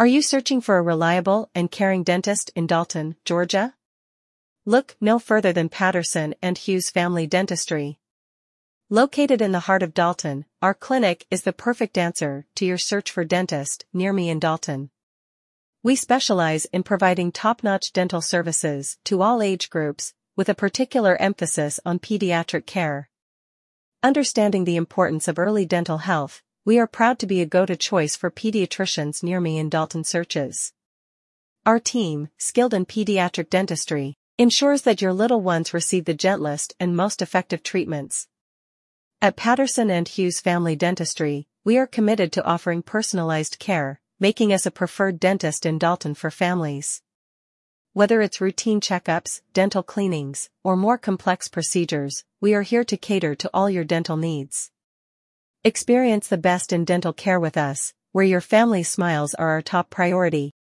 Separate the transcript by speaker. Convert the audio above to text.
Speaker 1: Are you searching for a reliable and caring dentist in Dalton, Georgia? Look no further than Patterson and Hughes Family Dentistry. Located in the heart of Dalton, our clinic is the perfect answer to your search for dentist near me in Dalton. We specialize in providing top-notch dental services to all age groups, with a particular emphasis on pediatric care. Understanding the importance of early dental health, we are proud to be a go-to choice for pediatricians near me in Dalton searches. Our team, skilled in pediatric dentistry, ensures that your little ones receive the gentlest and most effective treatments. At Patterson and Hughes Family Dentistry, we are committed to offering personalized care, making us a preferred dentist in Dalton for families. Whether it's routine checkups, dental cleanings, or more complex procedures, we are here to cater to all your dental needs. Experience the best in dental care with us, where your family's smiles are our top priority.